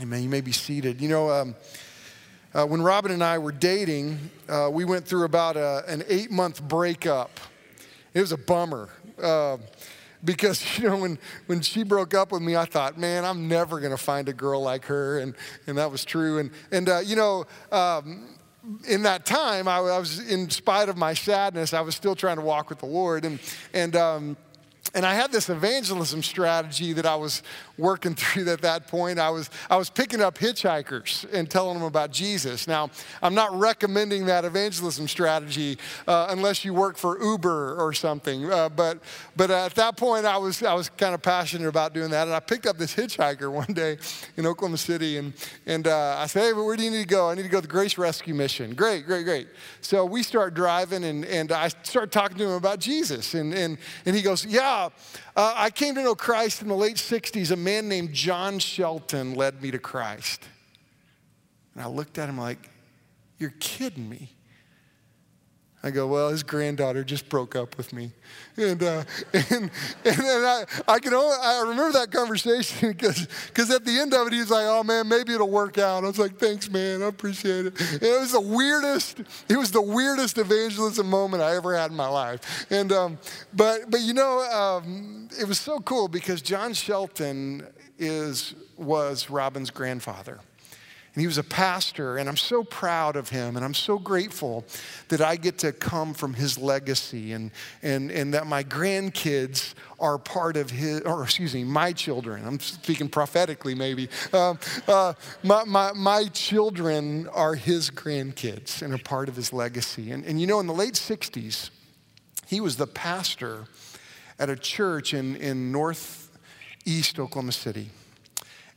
Amen. You may be seated. You know, um, uh, when Robin and I were dating, uh, we went through about a, an eight month breakup. It was a bummer. Uh, because you know when, when she broke up with me i thought man i'm never going to find a girl like her and, and that was true and, and uh, you know um, in that time I, I, was in spite of my sadness i was still trying to walk with the lord and, and um, and I had this evangelism strategy that I was working through at that point. I was, I was picking up hitchhikers and telling them about Jesus. Now, I'm not recommending that evangelism strategy uh, unless you work for Uber or something. Uh, but, but at that point, I was, I was kind of passionate about doing that. And I picked up this hitchhiker one day in Oklahoma City. And, and uh, I said, hey, where do you need to go? I need to go to the Grace Rescue Mission. Great, great, great. So we start driving, and, and I start talking to him about Jesus. And, and, and he goes, yeah, uh, I came to know Christ in the late 60s. A man named John Shelton led me to Christ. And I looked at him like, You're kidding me. I go, well, his granddaughter just broke up with me. And, uh, and, and, and I, I can only, I remember that conversation because at the end of it, he's like, oh man, maybe it'll work out. I was like, thanks, man, I appreciate it. And it was the weirdest, it was the weirdest evangelism moment I ever had in my life. And, um, but, but you know, um, it was so cool because John Shelton is, was Robin's grandfather. And he was a pastor, and I'm so proud of him, and I'm so grateful that I get to come from his legacy and, and, and that my grandkids are part of his, or excuse me, my children. I'm speaking prophetically, maybe. Uh, uh, my, my, my children are his grandkids and are part of his legacy. And, and you know, in the late 60s, he was the pastor at a church in, in northeast Oklahoma City.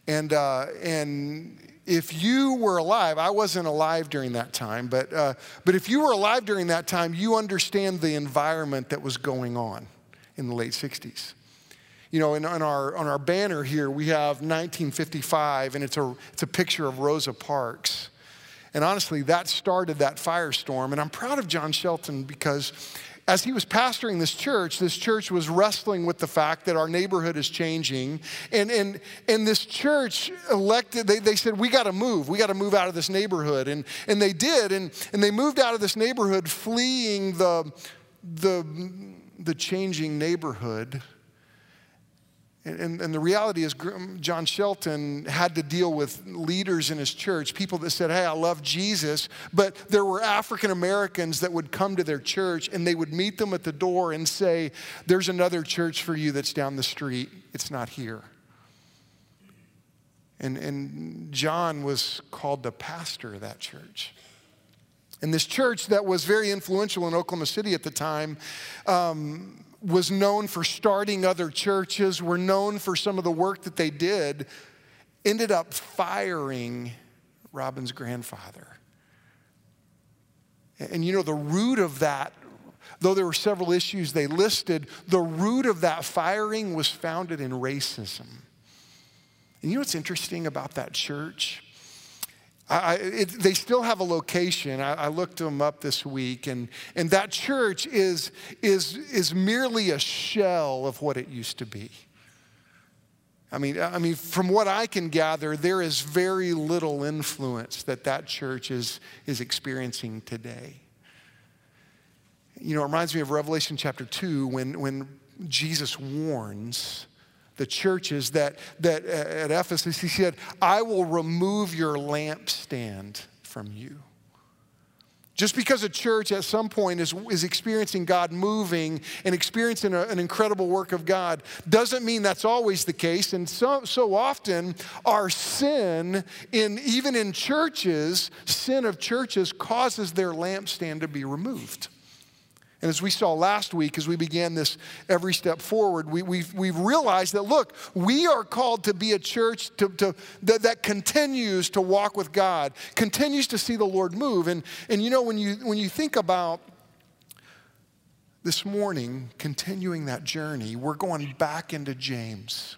And, uh, and if you were alive, I wasn't alive during that time, but, uh, but if you were alive during that time, you understand the environment that was going on in the late 60s. You know, in, on, our, on our banner here, we have 1955, and it's a, it's a picture of Rosa Parks. And honestly, that started that firestorm. And I'm proud of John Shelton because as he was pastoring this church, this church was wrestling with the fact that our neighborhood is changing. And, and, and this church elected, they, they said, we got to move. We got to move out of this neighborhood. And, and they did. And, and they moved out of this neighborhood, fleeing the, the, the changing neighborhood and, and, the reality is, John Shelton had to deal with leaders in his church, people that said, Hey, I love Jesus. But there were African Americans that would come to their church and they would meet them at the door and say, There's another church for you that's down the street. It's not here. And, and John was called the pastor of that church. And this church that was very influential in Oklahoma City at the time. Um, was known for starting other churches, were known for some of the work that they did, ended up firing Robin's grandfather. And you know, the root of that, though there were several issues they listed, the root of that firing was founded in racism. And you know what's interesting about that church? I, it, they still have a location. I, I, looked them up this week, and, and that church is, is, is merely a shell of what it used to be. I mean, I mean, from what I can gather, there is very little influence that that church is, is experiencing today. You know, it reminds me of Revelation chapter 2 when, when Jesus warns the churches that, that uh, at Ephesus, he said, I will remove your lampstand from you. Just because a church at some point is, is experiencing God moving and experiencing a, an incredible work of God doesn't mean that's always the case. And so, so often, our sin, in, even in churches, sin of churches causes their lampstand to be removed. And as we saw last week, as we began this every step forward, we, we've, we've realized that, look, we are called to be a church to, to, that, that continues to walk with God, continues to see the Lord move. And, and you know, when you, when you think about this morning, continuing that journey, we're going back into James.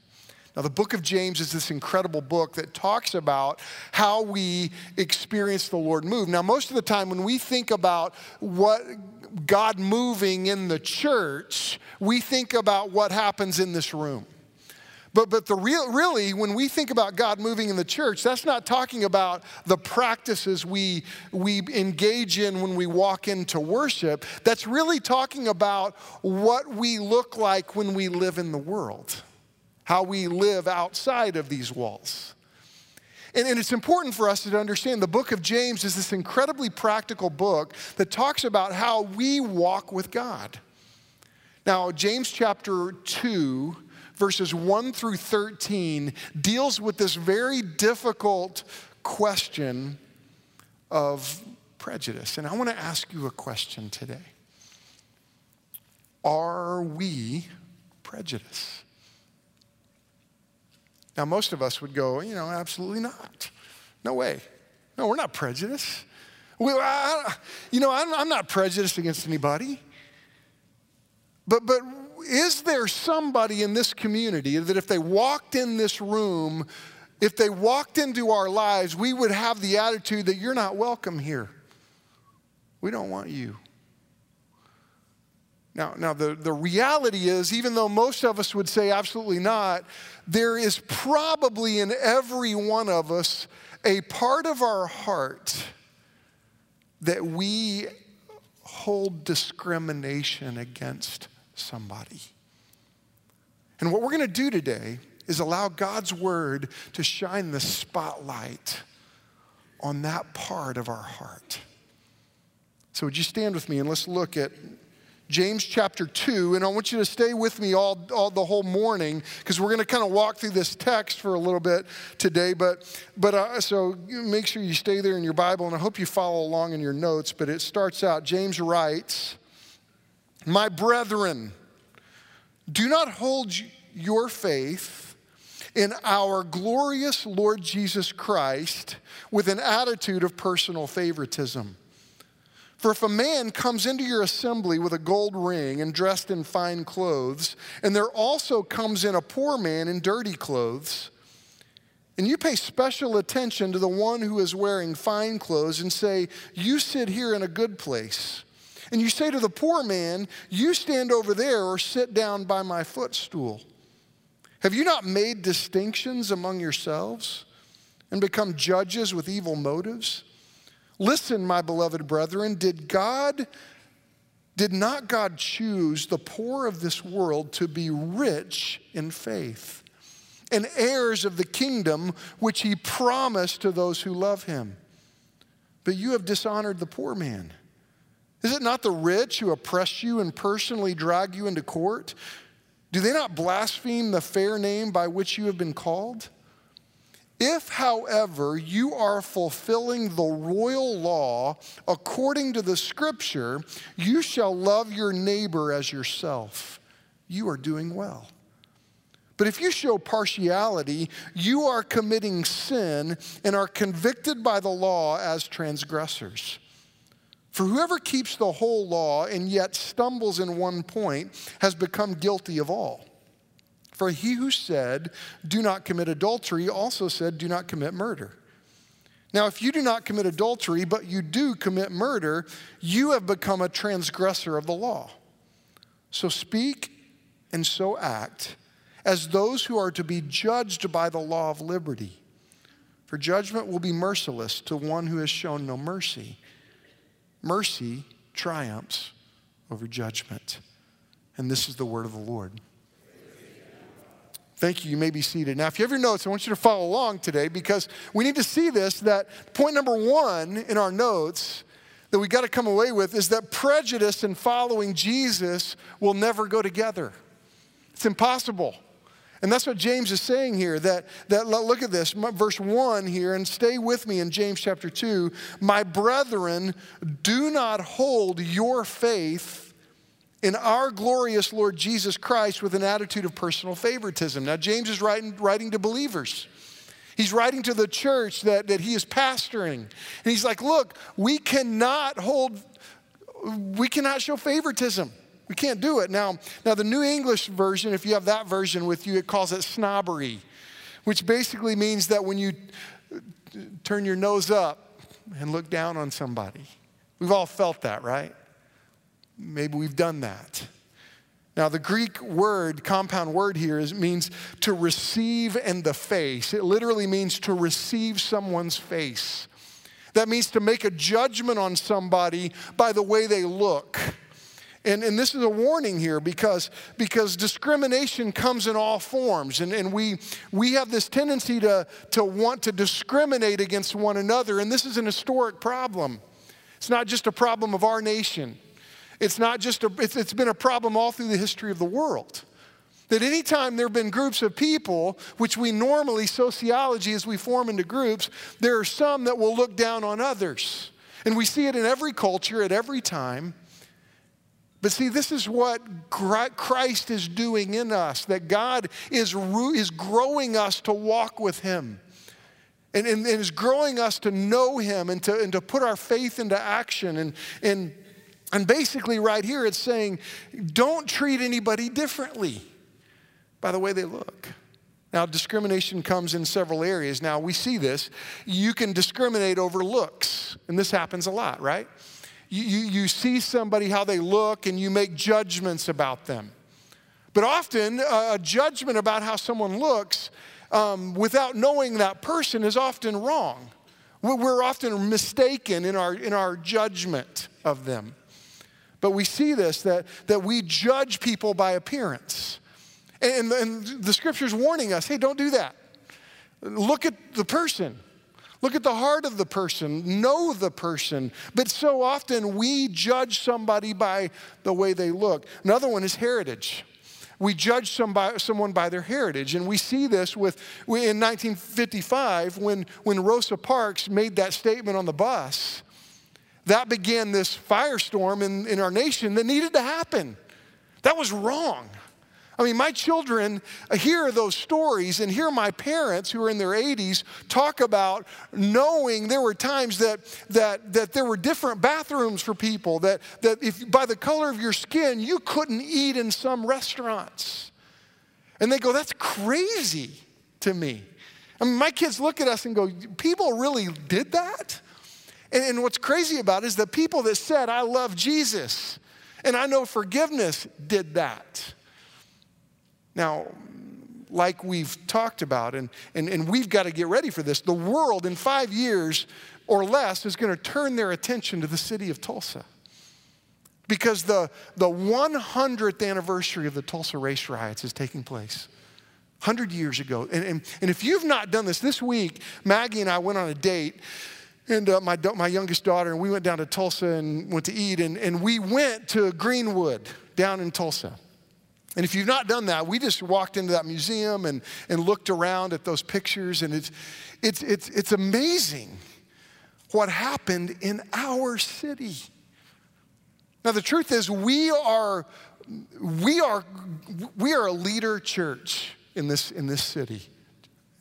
Now, the book of James is this incredible book that talks about how we experience the Lord move. Now, most of the time, when we think about what God moving in the church, we think about what happens in this room. But, but the real, really, when we think about God moving in the church, that's not talking about the practices we, we engage in when we walk into worship. That's really talking about what we look like when we live in the world, how we live outside of these walls. And, and, it's important for us to understand the book of James is this incredibly practical book that talks about how we walk with God. Now, James chapter 2 verses 1 through 13, deals with this very difficult question of prejudice. And I want to ask you a question today Are we prejudiced? Now, most of us would go, you know, absolutely not. No way. No, we're not prejudiced. We, I, you know, I'm, I'm not prejudiced against anybody. But, but is there somebody in this community that if they walked in this room, if they walked into our lives, we would have the attitude that you're not welcome here? We don't want you. Now, now the, the reality is, even though most of us would say absolutely not, there is probably in every one of us a part of our heart that we hold discrimination against somebody. And what we're going to do today is allow God's word to shine the spotlight on that part of our heart. So, would you stand with me and let's look at James chapter 2, and I want you to stay with me all, all the whole morning because we're going to kind of walk through this text for a little bit today. But, but uh, so make sure you stay there in your Bible, and I hope you follow along in your notes. But it starts out James writes, my brethren, do not hold your faith in our glorious Lord Jesus Christ with an attitude of personal favoritism. For if a man comes into your assembly with a gold ring and dressed in fine clothes, and there also comes in a poor man in dirty clothes, and you pay special attention to the one who is wearing fine clothes and say, You sit here in a good place and you say to the poor man, You stand over there or sit down by my footstool. Have you not made distinctions among yourselves and become judges with evil motives? Listen, my beloved brethren, did God did not God choose the poor of this world to be rich in faith and heirs of the kingdom which he promised to those who love him? But you have dishonored the poor man. Is it not the rich who oppress you and personally drag you into court? Do they not blaspheme the fair name by which you have been called? If, however, you are fulfilling the royal law according to the scripture, you shall love your neighbor as yourself. You are doing well. But if you show partiality, you are committing sin and are convicted by the law as transgressors. For whoever keeps the whole law and yet stumbles in one point has become guilty of all. For he who said, Do not commit adultery, also said, Do not commit murder. Now, if you do not commit adultery, but you do commit murder, you have become a transgressor of the law. So speak and so act as those who are to be judged by the law of liberty. For judgment will be merciless to one who has shown no mercy mercy triumphs over judgment. And this is the word of the Lord. Thank you. You may be seated. Now, if you have your notes, I want you to follow along today because we need to see this that point number one in our notes that we got to come away with is that prejudice and following Jesus will never go together. It's impossible. And that's what James is saying here. That, that look at this, verse 1 here, and stay with me in James chapter 2. My brethren, do not hold your faith in our glorious Lord Jesus Christ with an attitude of personal favoritism. Now, James is writing, writing to believers. He's writing to the church that, that he is pastoring. And he's like, look, we cannot hold, we cannot show favoritism. We can't do it. Now, now the New English version, if you have that version with you, it calls it snobbery, which basically means that when you turn your nose up and look down on somebody. We've all felt that, right? Maybe we've done that. Now, the Greek word, compound word here, is, means to receive in the face. It literally means to receive someone's face. That means to make a judgment on somebody by the way they look. And, and this is a warning here because, because discrimination comes in all forms. And, and we, we have this tendency to, to want to discriminate against one another. And this is an historic problem. It's not just a problem of our nation, it's not just a, it's, it's been a problem all through the history of the world. That anytime there have been groups of people, which we normally, sociology, as we form into groups, there are some that will look down on others. And we see it in every culture at every time. But see, this is what Christ is doing in us, that God is, is growing us to walk with Him. And, and, and is growing us to know Him and to, and to put our faith into action. And, and, and basically, right here, it's saying, don't treat anybody differently by the way they look. Now, discrimination comes in several areas. Now, we see this. You can discriminate over looks, and this happens a lot, right? You, you, you see somebody, how they look, and you make judgments about them. But often, a judgment about how someone looks um, without knowing that person is often wrong. We're often mistaken in our, in our judgment of them. But we see this that, that we judge people by appearance. And, and the scripture's warning us hey, don't do that. Look at the person. Look at the heart of the person, know the person. But so often we judge somebody by the way they look. Another one is heritage. We judge somebody, someone by their heritage. And we see this with, in 1955 when, when Rosa Parks made that statement on the bus. That began this firestorm in, in our nation that needed to happen. That was wrong. I mean, my children uh, hear those stories and hear my parents who are in their 80s talk about knowing there were times that, that, that there were different bathrooms for people, that, that if by the color of your skin, you couldn't eat in some restaurants. And they go, that's crazy to me. I mean, my kids look at us and go, people really did that? And, and what's crazy about it is the people that said, I love Jesus and I know forgiveness did that. Now, like we've talked about, and, and, and we've got to get ready for this, the world in five years or less is going to turn their attention to the city of Tulsa. Because the, the 100th anniversary of the Tulsa race riots is taking place. 100 years ago. And, and, and if you've not done this, this week, Maggie and I went on a date and uh, my, my youngest daughter, and we went down to Tulsa and went to eat, and, and we went to Greenwood down in Tulsa. And if you've not done that, we just walked into that museum and, and looked around at those pictures, and it's, it's, it's, it's amazing what happened in our city. Now, the truth is, we are, we are, we are a leader church in this, in this city.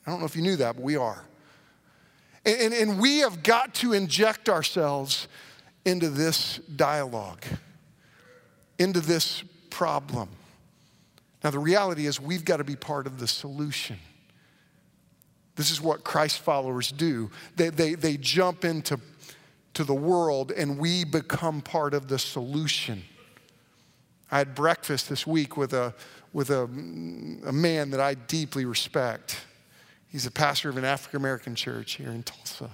I don't know if you knew that, but we are. And, and, we have got to inject ourselves into this dialogue, into this problem. Now, the reality is, we've got to be part of the solution. This is what Christ followers do. They, they, they jump into to the world, and we become part of the solution. I had breakfast this week with a, with a, a man that I deeply respect. He's a pastor of an African American church here in Tulsa,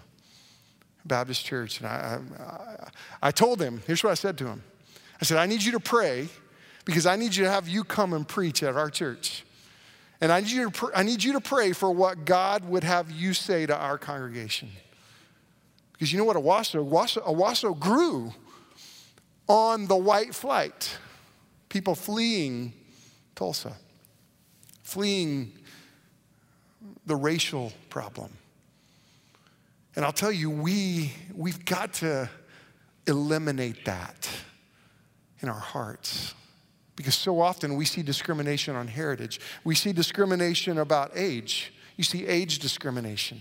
Baptist church. And I, I, I told him, here's what I said to him I said, I need you to pray because I need you to have you come and preach at our church. And I need you to, pr- I need you to pray for what God would have you say to our congregation. Because you know what, Owasso, Owasso, Owasso grew on the white flight. People fleeing Tulsa, fleeing the racial problem. And I'll tell you, we, we've got to eliminate that in our hearts. Because so often we see discrimination on heritage. We see discrimination about age. You see age discrimination.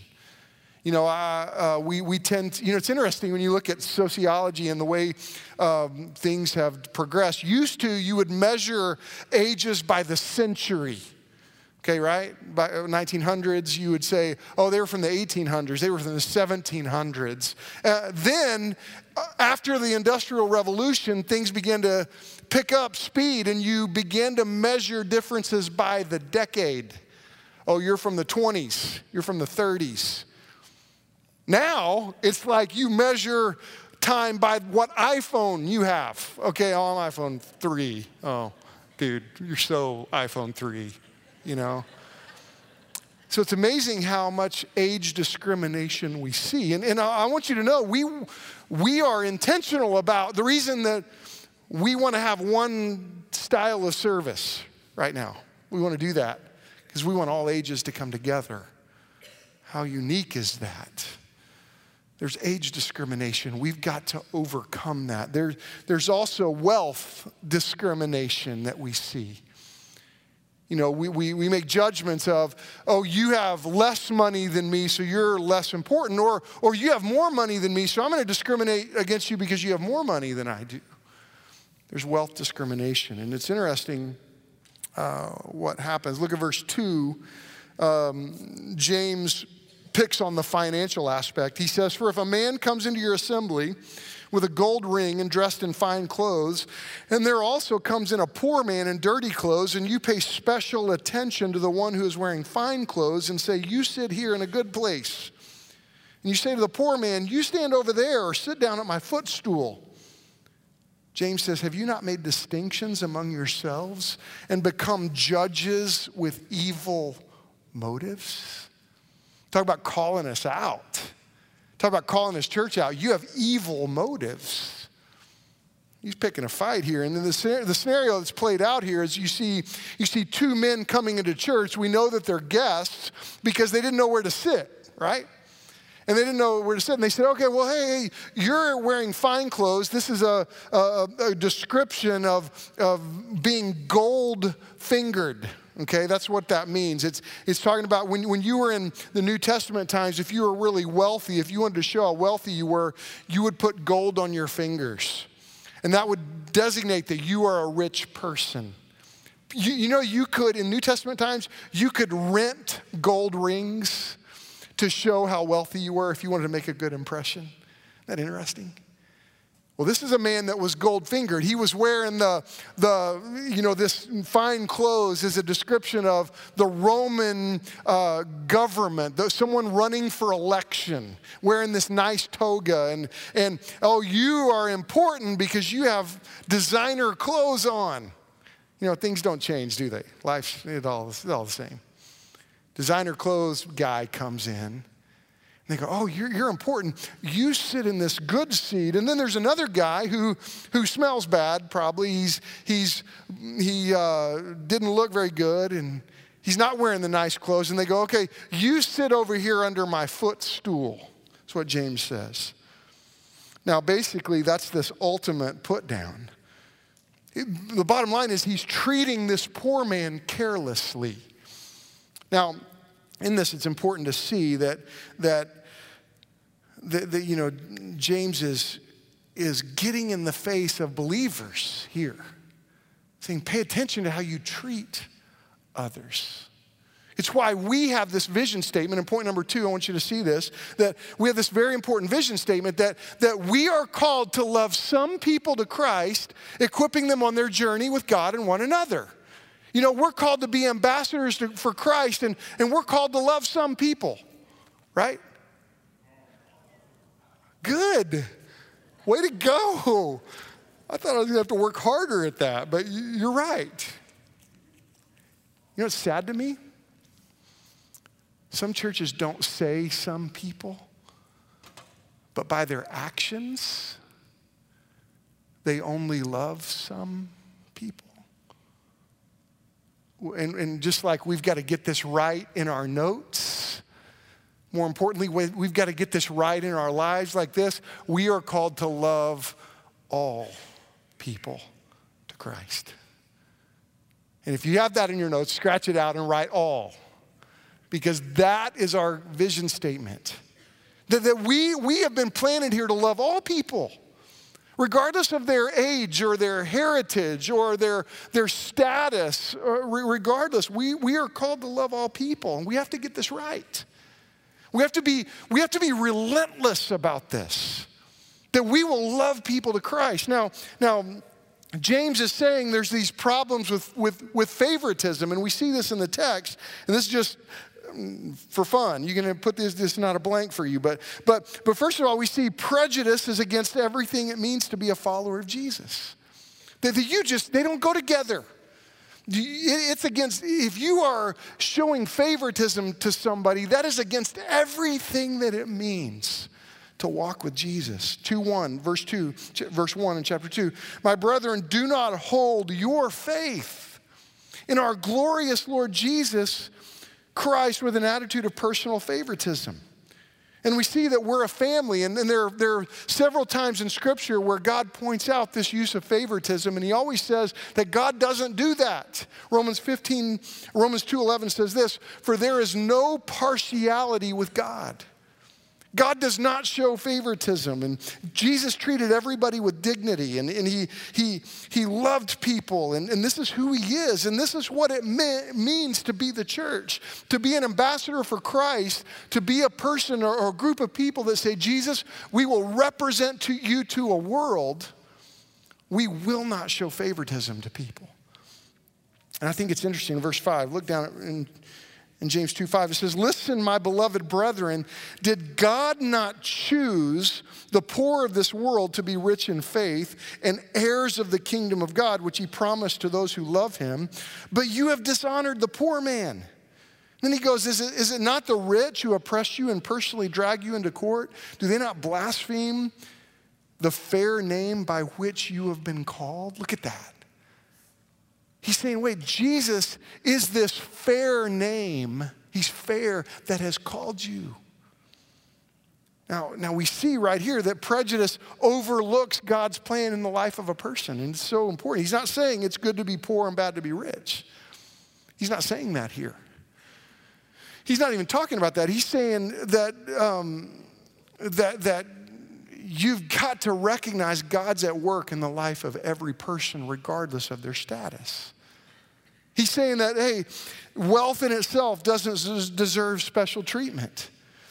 You know, uh, uh, we, we tend to, you know, it's interesting when you look at sociology and the way um, things have progressed. Used to, you would measure ages by the century Okay, right? By 1900s, you would say, oh, they were from the 1800s, they were from the 1700s. Uh, then, uh, after the Industrial Revolution, things began to pick up speed and you began to measure differences by the decade. Oh, you're from the 20s, you're from the 30s. Now, it's like you measure time by what iPhone you have. Okay, oh, I'm iPhone 3. Oh, dude, you're so iPhone 3 you know. So it's amazing how much age discrimination we see. And, and I want you to know we, we are intentional about the reason that we want to have one style of service right now. We want to do that because we want all ages to come together. How unique is that? There's age discrimination. We've got to overcome that. There, there's also wealth discrimination that we see. You know, we, we, we make judgments of, oh, you have less money than me, so you're less important, or, or you have more money than me, so I'm going to discriminate against you because you have more money than I do. There's wealth discrimination. And it's interesting uh, what happens. Look at verse 2. Um, James picks on the financial aspect. He says, For if a man comes into your assembly, with a gold ring and dressed in fine clothes. And there also comes in a poor man in dirty clothes, and you pay special attention to the one who is wearing fine clothes and say, You sit here in a good place. And you say to the poor man, You stand over there or sit down at my footstool. James says, Have you not made distinctions among yourselves and become judges with evil motives? Talk about calling us out. Talk about calling his church out. You have evil motives. He's picking a fight here. And then the, the scenario that's played out here is you see, you see two men coming into church. We know that they're guests because they didn't know where to sit, right? And they didn't know where to sit. And they said, okay, well, hey, you're wearing fine clothes. This is a, a, a description of, of being gold fingered. Okay, that's what that means. It's, it's talking about when, when you were in the New Testament times, if you were really wealthy, if you wanted to show how wealthy you were, you would put gold on your fingers. And that would designate that you are a rich person. You, you know, you could, in New Testament times, you could rent gold rings to show how wealthy you were if you wanted to make a good impression. Isn't that interesting? Well, this is a man that was gold fingered. He was wearing the, the, you know, this fine clothes is a description of the Roman uh, government, someone running for election, wearing this nice toga. And, and, oh, you are important because you have designer clothes on. You know, things don't change, do they? Life's it all, it's all the same. Designer clothes guy comes in they go, Oh, you're, you're important. You sit in this good seat. And then there's another guy who, who smells bad, probably. He's, he's, he uh, didn't look very good and he's not wearing the nice clothes. And they go, Okay, you sit over here under my footstool. That's what James says. Now, basically, that's this ultimate put down. The bottom line is he's treating this poor man carelessly. Now, in this, it's important to see that, that, that, that you know, James is, is getting in the face of believers here, saying, pay attention to how you treat others. It's why we have this vision statement. And point number two, I want you to see this that we have this very important vision statement that, that we are called to love some people to Christ, equipping them on their journey with God and one another. You know, we're called to be ambassadors to, for Christ and, and we're called to love some people, right? Good. Way to go. I thought I was going to have to work harder at that, but you're right. You know what's sad to me? Some churches don't say some people, but by their actions, they only love some people and, and just like we've got to get this right in our notes, more importantly, we've got to get this right in our lives like this. We are called to love all people to Christ. And if you have that in your notes, scratch it out and write all, because that is our vision statement. That, that we, we have been planted here to love all people. Regardless of their age or their heritage or their, their status, uh, regardless, we, we are called to love all people, and we have to get this right. We have to be, we have to be relentless about this, that we will love people to Christ. Now, now James is saying there's these problems with, with, with favoritism, and we see this in the text, and this is just for fun. You're going to put this, this is not a blank for you. But, but, but first of all, we see prejudice is against everything it means to be a follower of Jesus. That, that you just, they don't go together. It's against, if you are showing favoritism to somebody, that is against everything that it means to walk with Jesus. 2 1, verse 2, verse 1 in chapter 2. My brethren, do not hold your faith in our glorious Lord Jesus Christ with an attitude of personal favoritism. And we see that we're a family, and, and there, there are several times in Scripture where God points out this use of favoritism, and He always says that God doesn't do that. Romans 15, Romans 2.11 says this, for there is no partiality with God. God does not show favoritism. And Jesus treated everybody with dignity and, and he, he, he loved people. And, and this is who he is. And this is what it me- means to be the church, to be an ambassador for Christ, to be a person or, or a group of people that say, Jesus, we will represent to you to a world. We will not show favoritism to people. And I think it's interesting, verse 5. Look down in in James 2 5, it says, Listen, my beloved brethren, did God not choose the poor of this world to be rich in faith and heirs of the kingdom of God, which he promised to those who love him? But you have dishonored the poor man. Then he goes, is it, is it not the rich who oppress you and personally drag you into court? Do they not blaspheme the fair name by which you have been called? Look at that. He's saying, wait, Jesus is this fair name. He's fair that has called you. Now, now we see right here that prejudice overlooks God's plan in the life of a person, and it's so important. He's not saying it's good to be poor and bad to be rich. He's not saying that here. He's not even talking about that. He's saying that, um, that, that you've got to recognize God's at work in the life of every person, regardless of their status. He's saying that, hey, wealth in itself doesn't deserve special treatment.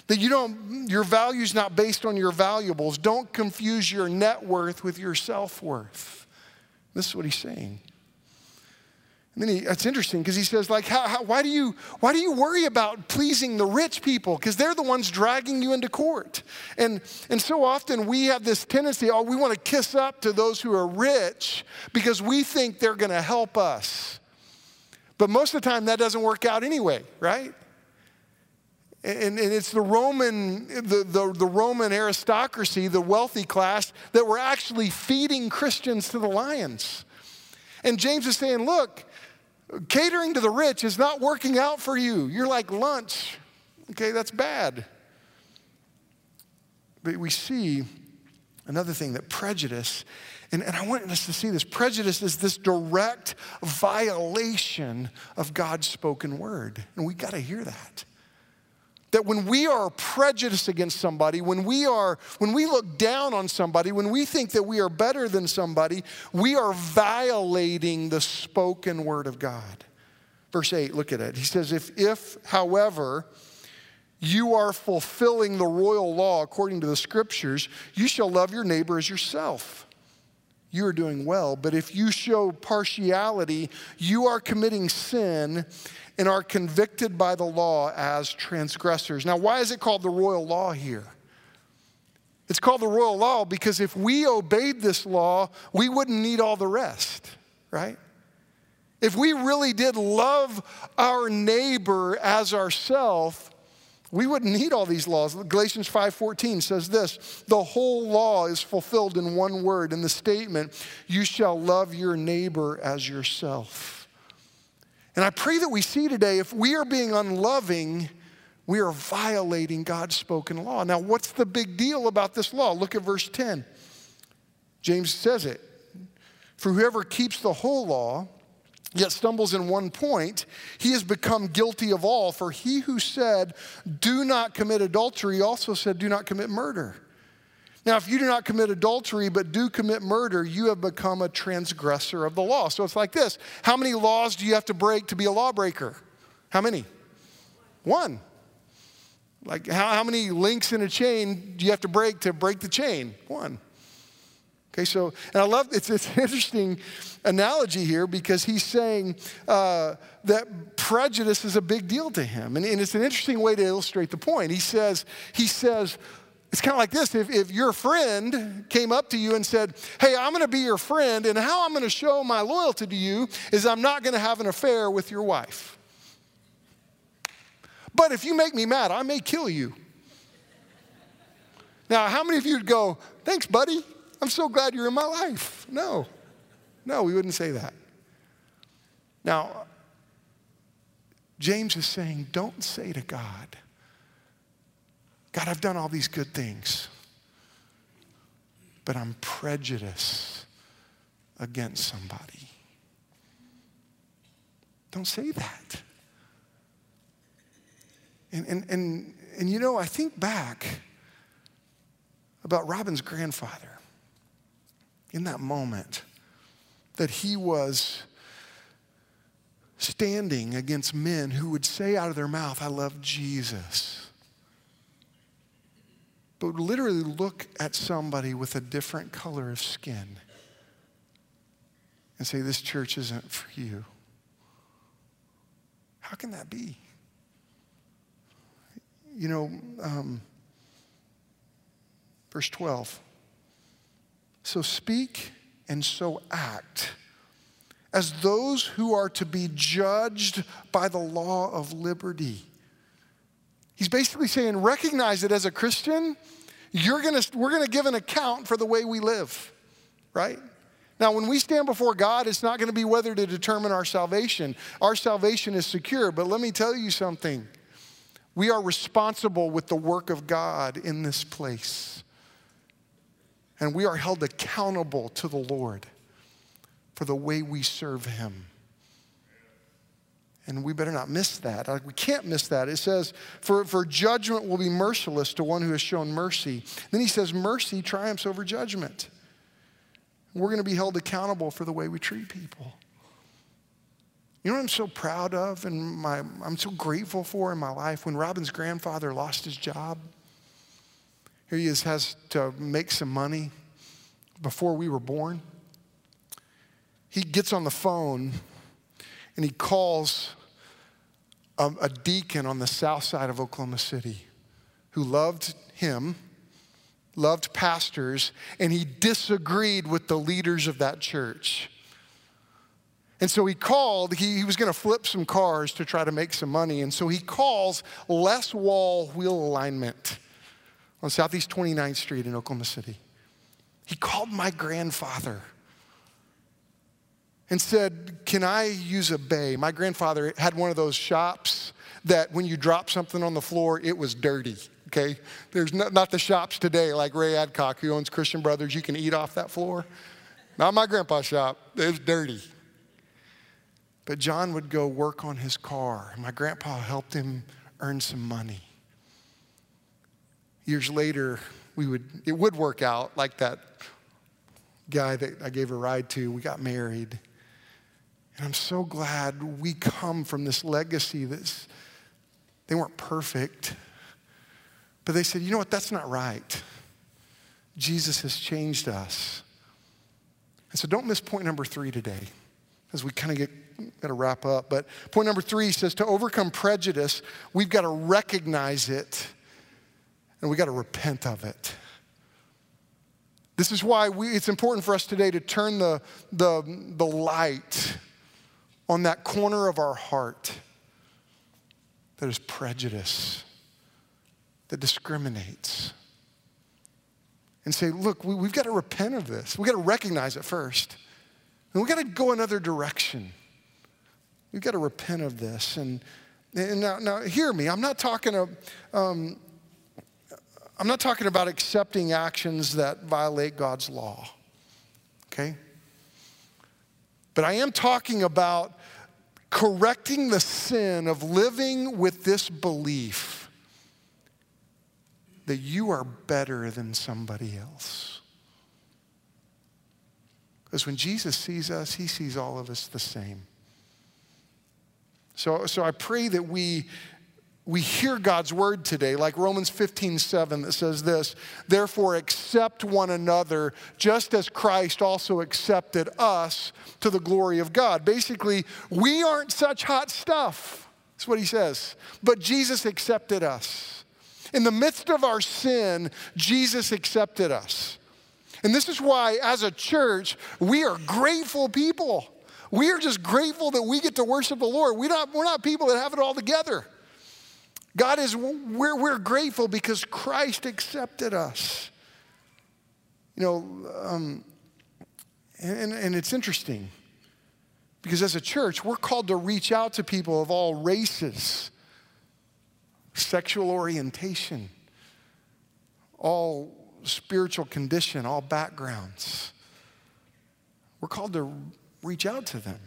That you don't, your value's not based on your valuables. Don't confuse your net worth with your self worth. This is what he's saying. And then he, that's interesting because he says, like, how, how, why, do you, why do you worry about pleasing the rich people? Because they're the ones dragging you into court. And, and so often we have this tendency, oh, we want to kiss up to those who are rich because we think they're going to help us. But most of the time, that doesn't work out anyway, right? And, and, it's the Roman, the, the, the, Roman aristocracy, the wealthy class, that were actually feeding Christians to the lions. And James is saying, look, catering to the rich is not working out for you. You're like lunch. Okay, that's bad. But we see another thing that prejudice, and, and I want us to see this prejudice is this direct violation of God's spoken word. And we got to hear that that when we are prejudiced against somebody, when we are when we look down on somebody, when we think that we are better than somebody, we are violating the spoken word of God. Verse 8, look at it. He says if if however you are fulfilling the royal law according to the scriptures, you shall love your neighbor as yourself. You are doing well, but if you show partiality, you are committing sin and are convicted by the law as transgressors. Now, why is it called the royal law here? It's called the royal law because if we obeyed this law, we wouldn't need all the rest, right? If we really did love our neighbor as ourselves, we wouldn't need all these laws. Galatians 5:14 says this, "The whole law is fulfilled in one word in the statement, you shall love your neighbor as yourself." And I pray that we see today if we are being unloving, we are violating God's spoken law. Now, what's the big deal about this law? Look at verse 10. James says it For whoever keeps the whole law, yet stumbles in one point, he has become guilty of all. For he who said, Do not commit adultery, also said, Do not commit murder. Now, if you do not commit adultery but do commit murder, you have become a transgressor of the law. So it's like this How many laws do you have to break to be a lawbreaker? How many? One. Like, how, how many links in a chain do you have to break to break the chain? One. Okay, so, and I love it's, it's an interesting analogy here because he's saying uh, that prejudice is a big deal to him. And, and it's an interesting way to illustrate the point. He says, he says, it's kind of like this if, if your friend came up to you and said, Hey, I'm going to be your friend, and how I'm going to show my loyalty to you is I'm not going to have an affair with your wife. But if you make me mad, I may kill you. Now, how many of you would go, Thanks, buddy. I'm so glad you're in my life? No. No, we wouldn't say that. Now, James is saying, Don't say to God, God, I've done all these good things, but I'm prejudiced against somebody. Don't say that. And, and, and, and you know, I think back about Robin's grandfather in that moment that he was standing against men who would say out of their mouth, I love Jesus. But literally look at somebody with a different color of skin and say, This church isn't for you. How can that be? You know, um, verse 12. So speak and so act as those who are to be judged by the law of liberty. He's basically saying, recognize that as a Christian, you're gonna, we're going to give an account for the way we live, right? Now, when we stand before God, it's not going to be whether to determine our salvation. Our salvation is secure, but let me tell you something. We are responsible with the work of God in this place. And we are held accountable to the Lord for the way we serve Him. And we better not miss that. Uh, we can't miss that. It says, for, for judgment will be merciless to one who has shown mercy. Then he says, mercy triumphs over judgment. We're going to be held accountable for the way we treat people. You know what I'm so proud of and my, I'm so grateful for in my life? When Robin's grandfather lost his job, here he is, has to make some money before we were born. He gets on the phone and he calls a, a deacon on the south side of Oklahoma City who loved him, loved pastors, and he disagreed with the leaders of that church. And so he called, he, he was going to flip some cars to try to make some money. And so he calls Les Wall Wheel Alignment on Southeast 29th Street in Oklahoma City. He called my grandfather and said, Can I use a bay? My grandfather had one of those shops that when you drop something on the floor, it was dirty. Okay? There's not, not the shops today like Ray Adcock, who owns Christian Brothers, you can eat off that floor. Not my grandpa's shop, it was dirty. But John would go work on his car. And my grandpa helped him earn some money. Years later, we would, it would work out like that guy that I gave a ride to. We got married. And I'm so glad we come from this legacy that's, they weren't perfect, but they said, you know what, that's not right. Jesus has changed us. And so don't miss point number three today as we kind of get to wrap up. But point number three says to overcome prejudice, we've got to recognize it and we got to repent of it. This is why we, it's important for us today to turn the, the, the light on that corner of our heart that is prejudice, that discriminates, and say, look, we, have got to repent of this. We've got to recognize it first. And we've got to go another direction. We've got to repent of this. And, and now, now, hear me. I'm not talking of, um, I'm not talking about accepting actions that violate God's law, okay? But I am talking about correcting the sin of living with this belief that you are better than somebody else. Because when Jesus sees us, he sees all of us the same. So, so I pray that we, we hear God's word today, like Romans 15, 7, that says this Therefore, accept one another, just as Christ also accepted us to the glory of God. Basically, we aren't such hot stuff. That's what he says. But Jesus accepted us. In the midst of our sin, Jesus accepted us. And this is why, as a church, we are grateful people. We are just grateful that we get to worship the Lord. We're not, we're not people that have it all together. God is, we're, we're grateful because Christ accepted us. You know, um, and, and it's interesting because as a church, we're called to reach out to people of all races, sexual orientation, all spiritual condition, all backgrounds. We're called to reach out to them.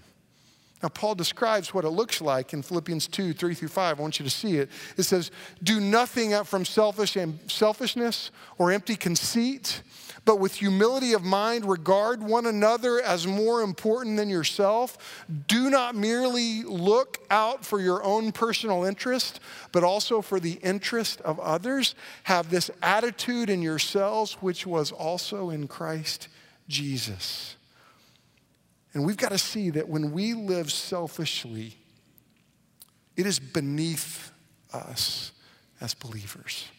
Now, Paul describes what it looks like in Philippians 2 3 through 5. I want you to see it. It says, Do nothing from selfish and selfishness or empty conceit, but with humility of mind, regard one another as more important than yourself. Do not merely look out for your own personal interest, but also for the interest of others. Have this attitude in yourselves, which was also in Christ Jesus and we've got to see that when we live selfishly, it is beneath us as believers.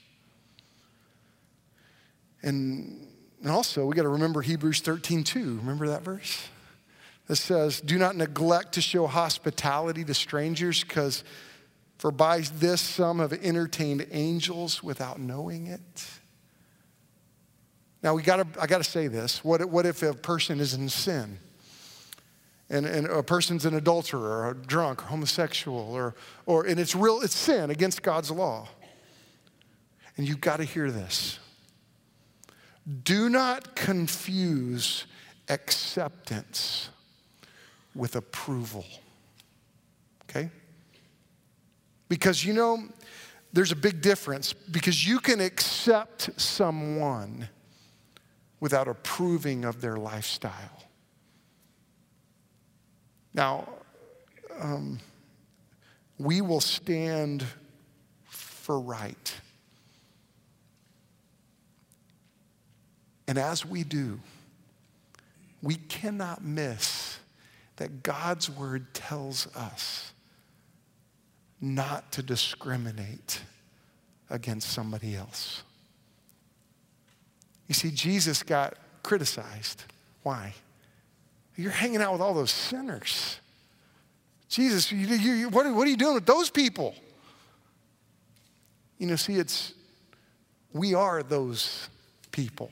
And, and also, we got to remember Hebrews 13, 2. Remember that verse? That says, Do not neglect to show hospitality to strangers, because for by this some have entertained angels without knowing it. Now, we gotta, I got to say this. What, what if a person is in sin? And, and a person's an adulterer or a drunk or homosexual or, or and it's real it's sin against god's law. And you've got to hear this. Do not confuse acceptance with approval okay? Because you know there's a big difference. Because you can accept someone without approving of their lifestyle now, um, we will stand for right. And as we do, we cannot miss that God's word tells us not to discriminate against somebody else. You see, Jesus got criticized. Why? You're hanging out with all those sinners. Jesus, you, you, what, what are you doing with those people? You know, see, it's, we are those people.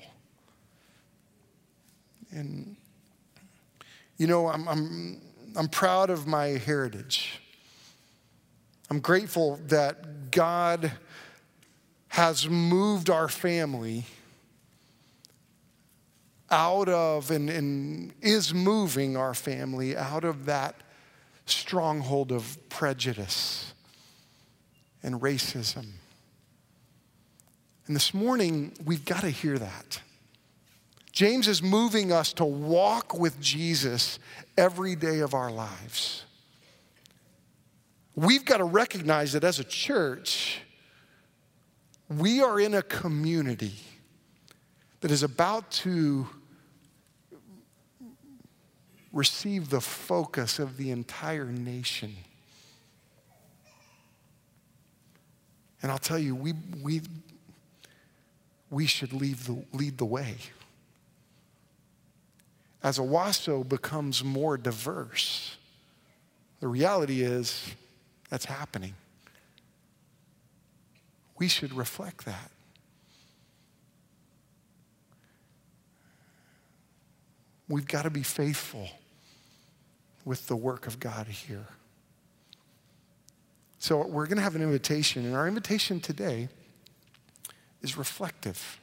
And, you know, I'm, I'm, I'm proud of my heritage. I'm grateful that God has moved our family out of and, and is moving our family out of that stronghold of prejudice and racism. And this morning, we've got to hear that. James is moving us to walk with Jesus every day of our lives. We've got to recognize that as a church, we are in a community that is about to receive the focus of the entire nation. And I'll tell you, we, we, we should lead the, lead the way. As Owasso becomes more diverse, the reality is that's happening. We should reflect that. We've got to be faithful with the work of God here. So we're going to have an invitation, and our invitation today is reflective.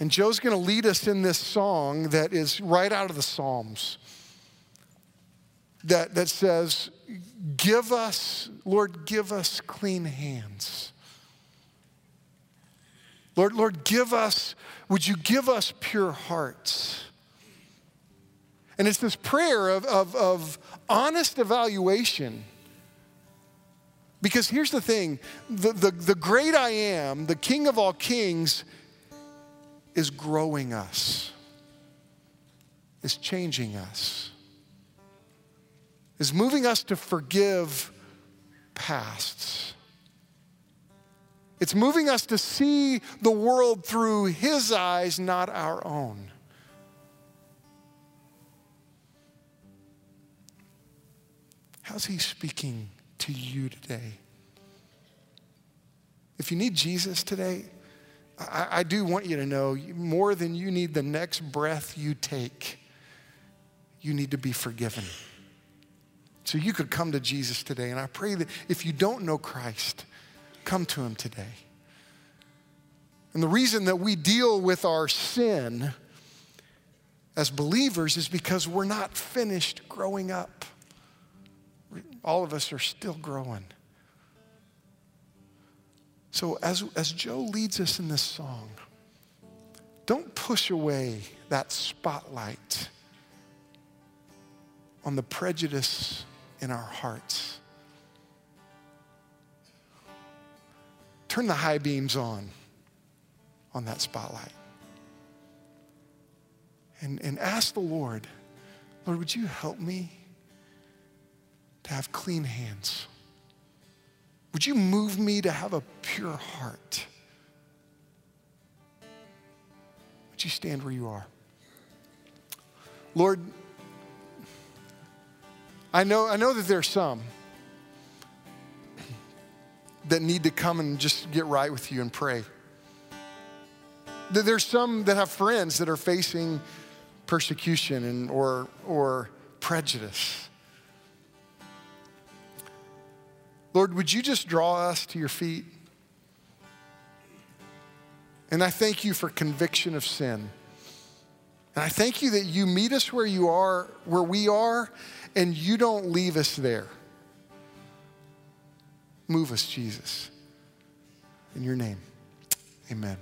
And Joe's going to lead us in this song that is right out of the Psalms that, that says, Give us, Lord, give us clean hands. Lord, Lord, give us, would you give us pure hearts? And it's this prayer of, of, of honest evaluation. Because here's the thing the, the, the great I am, the King of all kings, is growing us, is changing us, is moving us to forgive pasts. It's moving us to see the world through His eyes, not our own. How's He speaking to you today? If you need Jesus today, I, I, do want you to know more than you need the next breath you take, you need to be forgiven. So you could come to Jesus today. And I pray that if you don't know Christ, come to him today. And the reason that we deal with our sin as believers is because we're not finished growing up. All of us are still growing. So, as, as Joe leads us in this song, don't push away that spotlight on the prejudice in our hearts. Turn the high beams on on that spotlight. And, and ask the Lord, Lord, would you help me to have clean hands? Would you move me to have a pure heart? Would you stand where you are? Lord, I know, I know that there's some that need to come and just get right with you and pray. That there's some that have friends that are facing persecution and, or, or prejudice. Lord, would you just draw us to your feet? And I thank you for conviction of sin. And I thank you that you meet us where you are, where we are, and you don't leave us there. Move us, Jesus. In your name, amen.